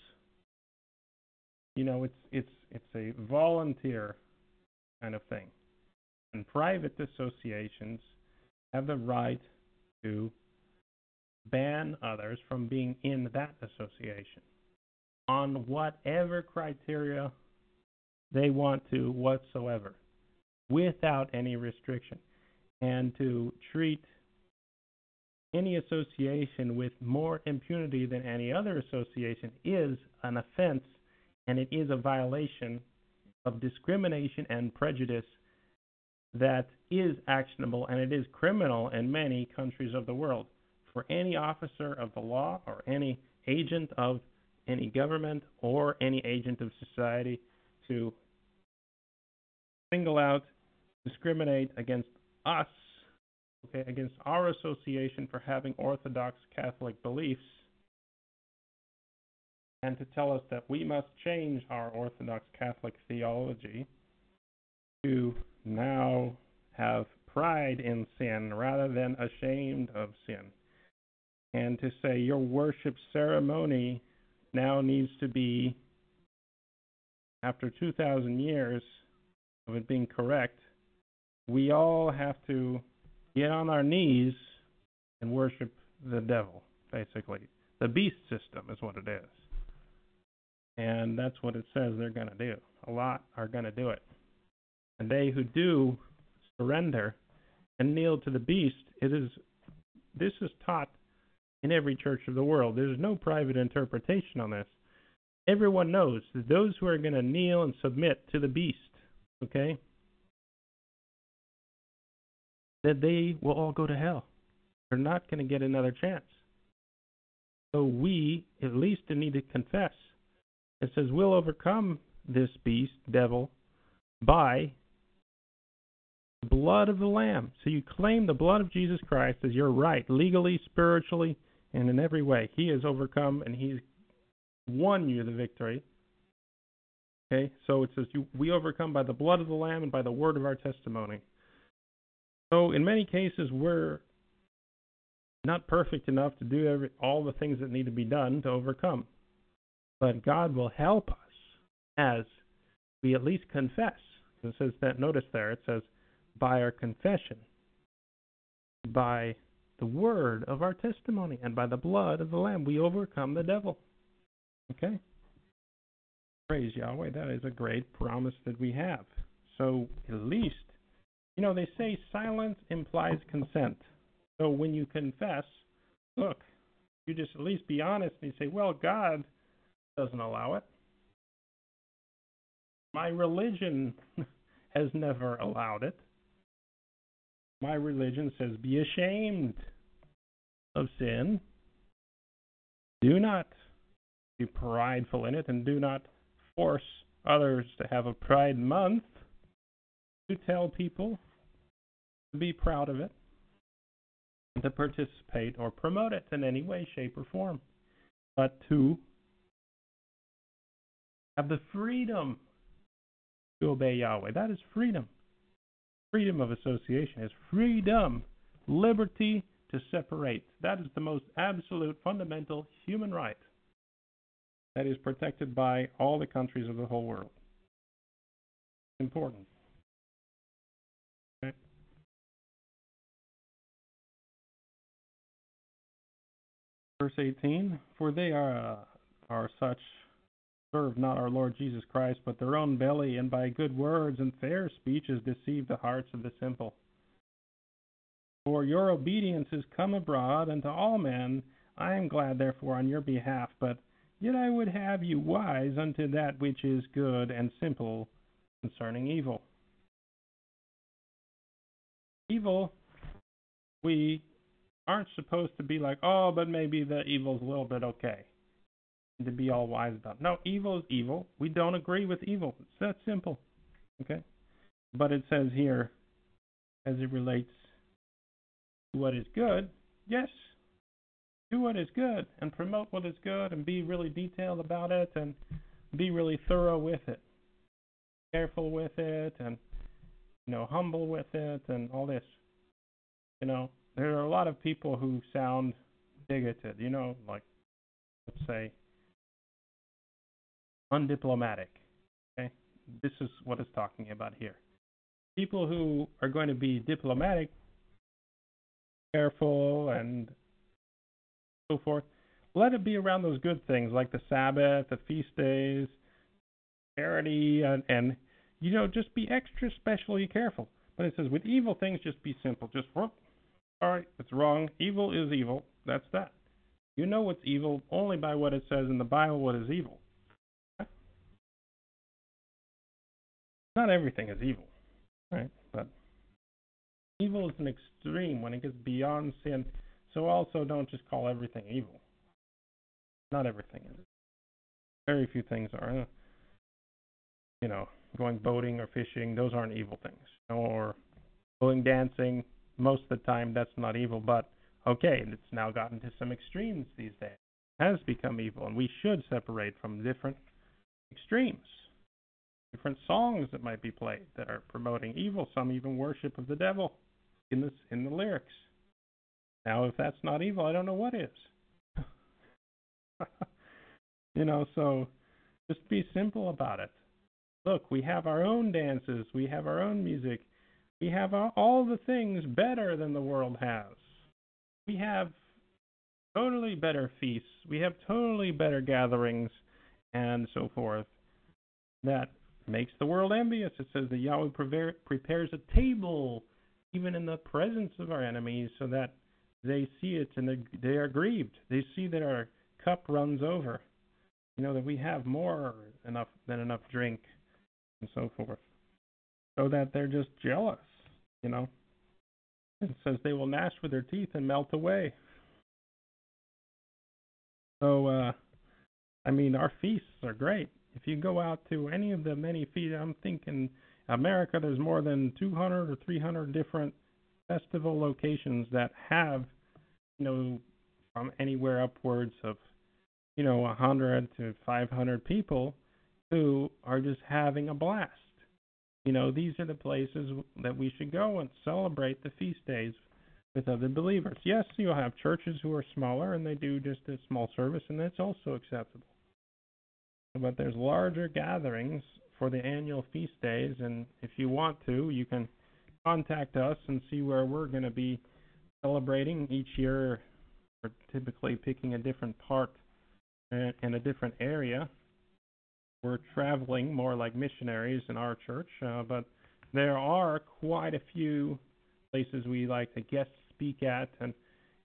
You know, it's it's it's a volunteer kind of thing. And private associations have the right to ban others from being in that association on whatever criteria they want to whatsoever without any restriction and to treat any association with more impunity than any other association is an offense and it is a violation of discrimination and prejudice that is actionable and it is criminal in many countries of the world. For any officer of the law or any agent of any government or any agent of society to single out, discriminate against us, against our association for having Orthodox Catholic beliefs, and to tell us that we must change our Orthodox Catholic theology to now have pride in sin rather than ashamed of sin. And to say your worship ceremony now needs to be, after 2,000 years of it being correct, we all have to get on our knees and worship the devil, basically. The beast system is what it is. And that's what it says they're going to do. A lot are going to do it. And they who do surrender and kneel to the beast, it is this is taught in every church of the world. There's no private interpretation on this. Everyone knows that those who are going to kneel and submit to the beast, okay, that they will all go to hell. They're not going to get another chance. So we at least need to confess. It says we'll overcome this beast, devil, by the blood of the Lamb. So you claim the blood of Jesus Christ as your right, legally, spiritually, and in every way. He has overcome and he's won you the victory. Okay, so it says you, we overcome by the blood of the Lamb and by the word of our testimony. So in many cases, we're not perfect enough to do every, all the things that need to be done to overcome. But God will help us as we at least confess. It says that, notice there, it says, by our confession, by the word of our testimony, and by the blood of the Lamb we overcome the devil. Okay? Praise Yahweh. That is a great promise that we have. So, at least, you know, they say silence implies consent. So, when you confess, look, you just at least be honest and you say, well, God doesn't allow it. My religion <laughs> has never allowed it. My religion says, be ashamed of sin. Do not be prideful in it, and do not force others to have a pride month. To tell people to be proud of it, to participate or promote it in any way, shape, or form, but to have the freedom to obey Yahweh. That is freedom. Freedom of association is freedom, liberty to separate. That is the most absolute, fundamental human right that is protected by all the countries of the whole world. Important. Verse 18 For they are, uh, are such, serve not our Lord Jesus Christ, but their own belly, and by good words and fair speeches deceive the hearts of the simple. For your obedience is come abroad unto all men. I am glad, therefore, on your behalf, but yet I would have you wise unto that which is good and simple concerning evil. Evil, we aren't supposed to be like, oh, but maybe the evil's a little bit okay. And to be all wise about. No, evil is evil. We don't agree with evil. It's that simple. Okay? But it says here, as it relates to what is good, yes, do what is good and promote what is good and be really detailed about it and be really thorough with it. Careful with it and you know, humble with it and all this. You know, there are a lot of people who sound bigoted, you know, like let's say undiplomatic. Okay? This is what it's talking about here. People who are going to be diplomatic, careful and so forth, let it be around those good things like the Sabbath, the feast days, charity, and, and you know, just be extra specially careful. But it says with evil things, just be simple. Just whoop, all right, it's wrong. Evil is evil. That's that. You know what's evil only by what it says in the Bible. What is evil? Not everything is evil, right? But evil is an extreme when it gets beyond sin. So also don't just call everything evil. Not everything is. Very few things are. You know, going boating or fishing, those aren't evil things. Or going dancing, most of the time that's not evil, but okay, it's now gotten to some extremes these days. It has become evil, and we should separate from different extremes. Different songs that might be played that are promoting evil, some even worship of the devil in this in the lyrics. Now if that's not evil, I don't know what is. <laughs> you know, so just be simple about it. Look, we have our own dances, we have our own music, we have all the things better than the world has. We have totally better feasts, we have totally better gatherings, and so forth. That makes the world envious. It says that Yahweh prepares a table even in the presence of our enemies so that they see it and they are grieved. They see that our cup runs over. You know, that we have more enough than enough drink and so forth, so that they're just jealous, you know. It says they will gnash with their teeth and melt away. So, uh, I mean, our feasts are great. If you go out to any of the many feasts, I'm thinking America, there's more than 200 or 300 different festival locations that have, you know, from anywhere upwards of, you know, 100 to 500 people who are just having a blast. You know, these are the places that we should go and celebrate the feast days with other believers. Yes, you'll have churches who are smaller and they do just a small service, and that's also acceptable. But there's larger gatherings for the annual feast days, and if you want to, you can contact us and see where we're going to be celebrating each year. We're typically picking a different part uh, and a different area we're traveling more like missionaries in our church, uh, but there are quite a few places we like to guest speak at, and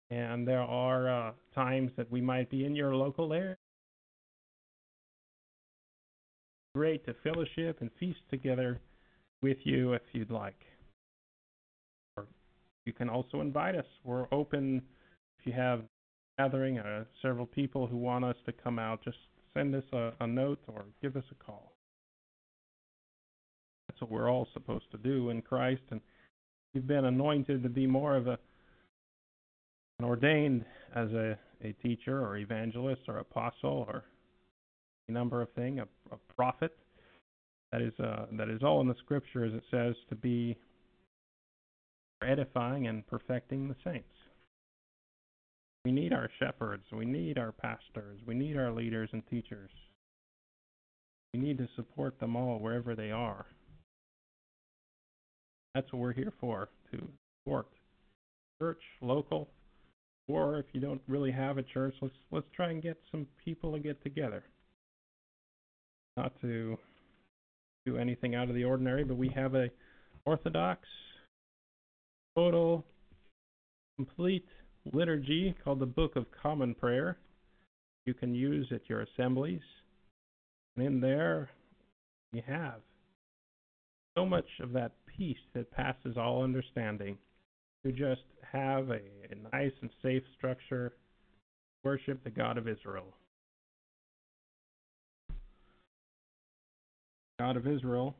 and there are uh, times that we might be in your local area. Great to fellowship and feast together with you if you'd like. Or you can also invite us. We're open if you have gathering uh, several people who want us to come out. Just send us a, a note or give us a call. That's what we're all supposed to do in Christ, and you've been anointed to be more of a an ordained as a, a teacher or evangelist or apostle or a number of things, a, a prophet. That is uh, that is all in the scripture as it says to be edifying and perfecting the saints. We need our shepherds. We need our pastors. We need our leaders and teachers. We need to support them all wherever they are. That's what we're here for, to support church, local, or if you don't really have a church, let's let's try and get some people to get together. Not to do anything out of the ordinary, but we have a Orthodox, total, complete liturgy called the Book of Common Prayer. You can use at your assemblies, and in there you have so much of that peace that passes all understanding. To just have a, a nice and safe structure, worship the God of Israel. God of Israel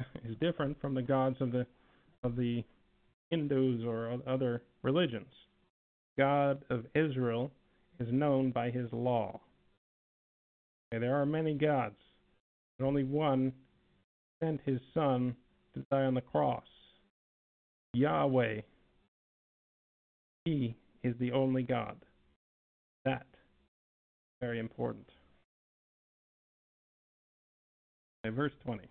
<laughs> is different from the gods of the of the Hindus or other religions. God of Israel is known by his law. Okay, there are many gods, but only one sent his son to die on the cross. Yahweh, he is the only God. That very important. Okay, verse 20.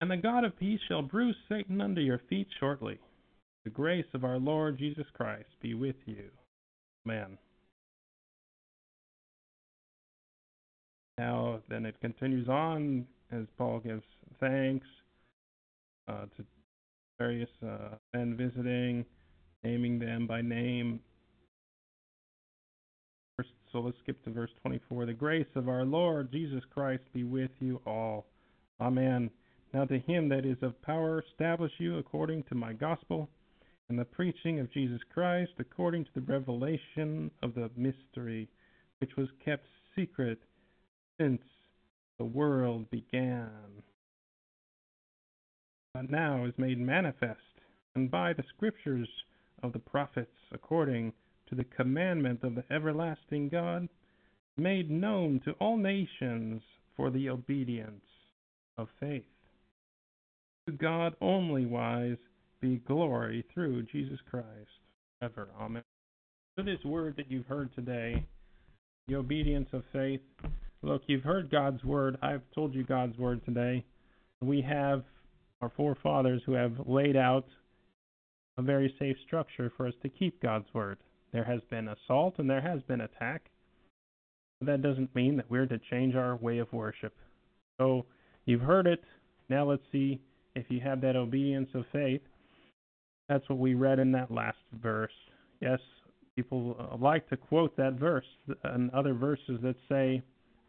And the God of peace shall bruise Satan under your feet shortly. The grace of our Lord Jesus Christ be with you. Amen. Now, then it continues on as Paul gives thanks uh, to various uh, men visiting, naming them by name. So let's skip to verse 24. The grace of our Lord Jesus Christ be with you all. Amen. Now to him that is of power, establish you according to my gospel and the preaching of Jesus Christ, according to the revelation of the mystery, which was kept secret since the world began, but now is made manifest, and by the scriptures of the prophets, according to the commandment of the everlasting God, made known to all nations for the obedience of faith. To God only wise be glory through Jesus Christ ever. Amen. For this word that you've heard today, the obedience of faith, look, you've heard God's word. I've told you God's word today. We have our forefathers who have laid out a very safe structure for us to keep God's word. There has been assault and there has been attack. That doesn't mean that we're to change our way of worship. So you've heard it. Now let's see if you have that obedience of faith. That's what we read in that last verse. Yes, people uh, like to quote that verse and other verses that say,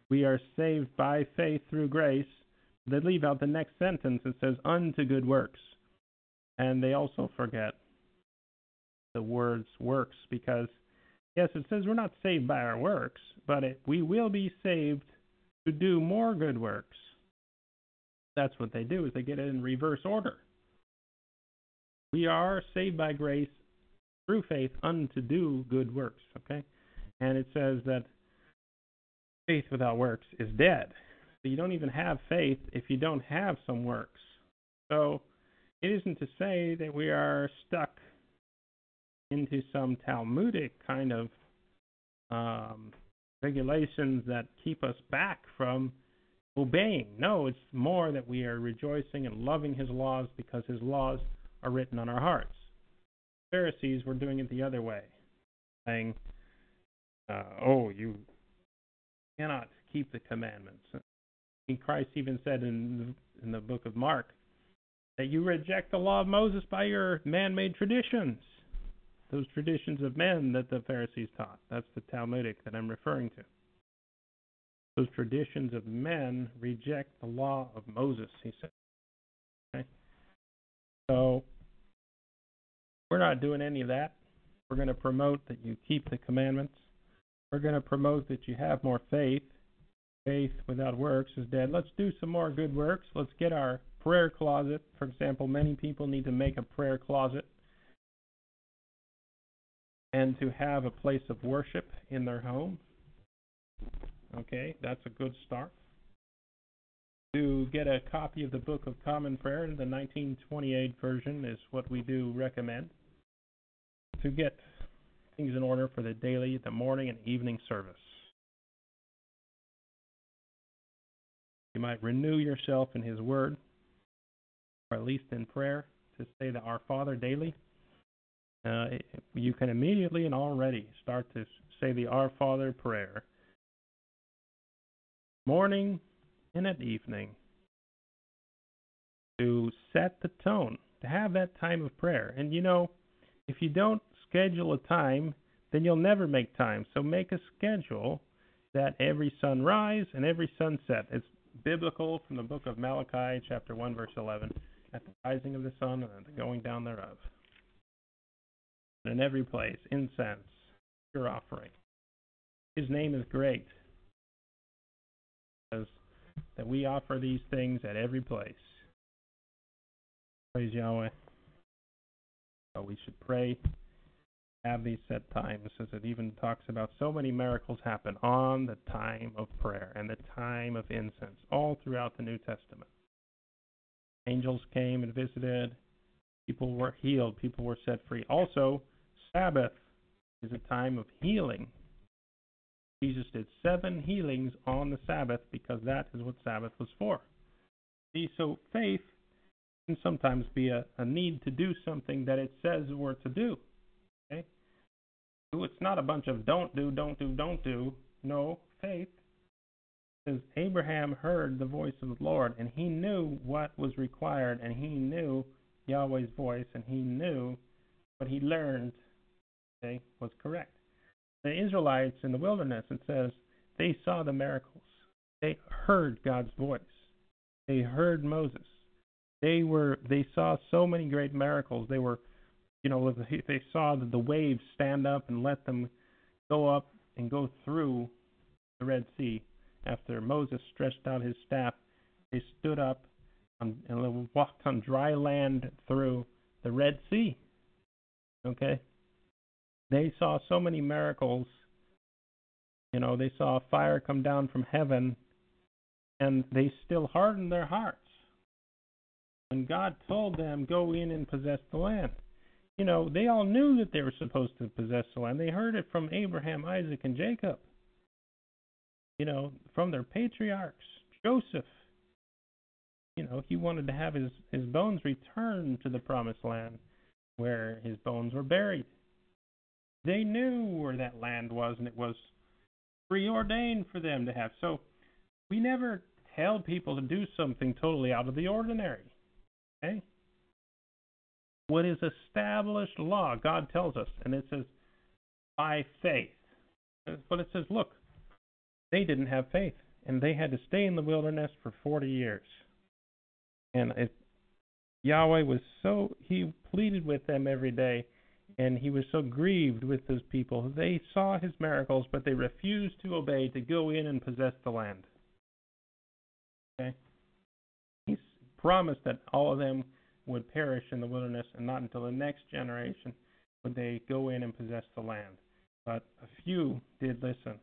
We are saved by faith through grace. They leave out the next sentence. that says, Unto good works. And they also forget the words works because, yes, it says we're not saved by our works, but it, we will be saved to do more good works. That's what they do, is they get it in reverse order. We are saved by grace through faith unto do good works, okay? And it says that faith without works is dead. So you don't even have faith if you don't have some works. So it isn't to say that we are stuck into some Talmudic kind of um, regulations that keep us back from obeying. No, it's more that we are rejoicing and loving His laws because His laws are written on our hearts. Pharisees were doing it the other way, saying, uh, "Oh, you cannot keep the commandments." And Christ even said in the, in the book of Mark that you reject the law of Moses by your man-made traditions those traditions of men that the Pharisees taught. That's the Talmudic that I'm referring to. Those traditions of men reject the law of Moses, he said. Okay? So, we're not doing any of that. We're going to promote that you keep the commandments. We're going to promote that you have more faith. Faith without works is dead. Let's do some more good works. Let's get our prayer closet. For example, many people need to make a prayer closet and to have a place of worship in their home. Okay, that's a good start. To get a copy of the Book of Common Prayer, the 1928 version is what we do recommend. To get things in order for the daily, the morning, and evening service. You might renew yourself in His Word, or at least in prayer, to say the Our Father daily. uh, you can immediately and already start to say the Our Father prayer, morning and at evening, to set the tone, to have that time of prayer. And you know, if you don't schedule a time, then you'll never make time. So make a schedule that every sunrise and every sunset. It's biblical from the book of Malachi, chapter 1, verse 11, at the rising of the sun and the going down thereof. And in every place, incense, your offering. His name is great. Because that we offer these things at every place. Praise Yahweh. So we should pray have these set times, as it even talks about so many miracles happen on the time of prayer and the time of incense, all throughout the New Testament. Angels came and visited, people were healed, people were set free. Also, Sabbath is a time of healing. Jesus did seven healings on the Sabbath because that is what Sabbath was for. See, so faith can sometimes be a, a need to do something that it says we're to do. Okay? It's not a bunch of don't do, don't do, don't do. No, faith says Abraham heard the voice of the Lord and he knew what was required and he knew Yahweh's voice and he knew what he learned okay, was correct. The Israelites in the wilderness, it says, they saw the miracles. They heard God's voice. They heard Moses. They were they saw so many great miracles. They were you know, they saw the waves stand up and let them go up and go through the Red Sea. After Moses stretched out his staff, they stood up and walked on dry land through the Red Sea. Okay? They saw so many miracles. You know, they saw fire come down from heaven, and they still hardened their hearts. When God told them, Go in and possess the land you know, they all knew that they were supposed to possess the land. They heard it from Abraham, Isaac, and Jacob. You know, from their patriarchs. Joseph. You know, he wanted to have his, his bones returned to the promised land where his bones were buried. They knew where that land was, and it was preordained for them to have. So we never tell people to do something totally out of the ordinary. Okay? what is established law. God tells us, and it says, by faith. But it says, look, they didn't have faith, and they had to stay in the wilderness for 40 years. And it, Yahweh was so, he pleaded with them every day, and he was so grieved with those people. They saw his miracles, but they refused to obey to go in and possess the land. Okay? He promised that all of them would perish in the wilderness, and not until the next generation would they go in and possess the land. But a few did listen.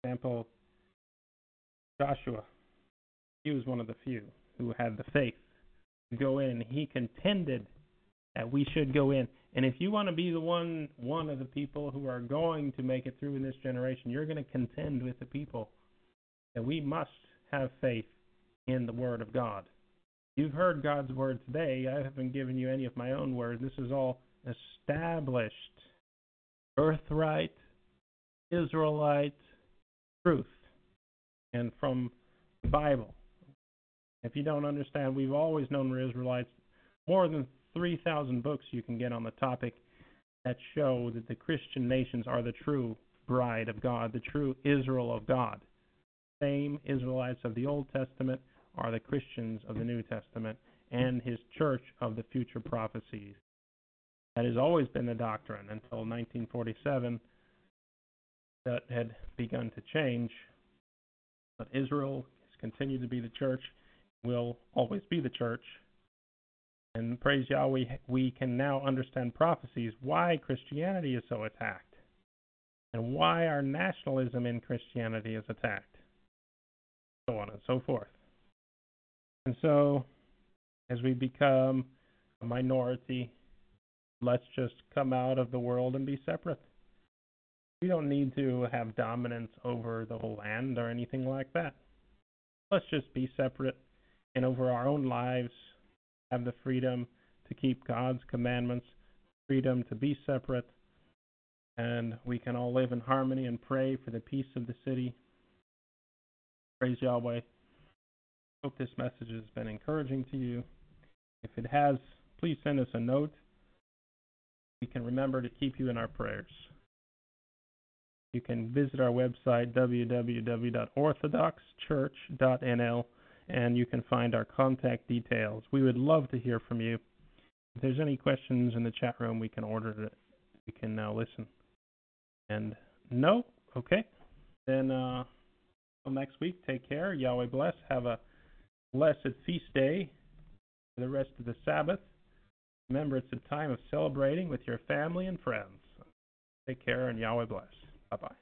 For example, Joshua, he was one of the few who had the faith to go in. He contended that we should go in. And if you want to be the one one of the people who are going to make it through in this generation, you're going to contend with the people that we must have faith in the word of God. You've heard God's word today. I haven't given you any of my own word. This is all established birthright, Israelite truth, and from the Bible. If you don't understand, we've always known we're Israelites. More than 3,000 books you can get on the topic that show that the Christian nations are the true bride of God, the true Israel of God. Same Israelites of the Old Testament are the Christians of the New Testament and his church of the future prophecies. That has always been the doctrine until 1947 that had begun to change. But Israel has continued to be the church, will always be the church. And praise Yahweh, we can now understand prophecies why Christianity is so attacked and why our nationalism in Christianity is attacked, so on and so forth. And so, as we become a minority, let's just come out of the world and be separate. We don't need to have dominance over the whole land or anything like that. Let's just be separate and over our own lives have the freedom to keep God's commandments, freedom to be separate, and we can all live in harmony and pray for the peace of the city. Praise Yahweh. Hope this message has been encouraging to you. If it has, please send us a note. We can remember to keep you in our prayers. You can visit our website, www.orthodoxchurch.nl, and you can find our contact details. We would love to hear from you. If there's any questions in the chat room, we can order it. We can now listen. And no? Okay. Then uh, next week, take care. Yahweh bless. Have a blessed feast day for the rest of the Sabbath. Remember, it's a time of celebrating with your family and friends. Take care and Yahweh bless. Bye bye.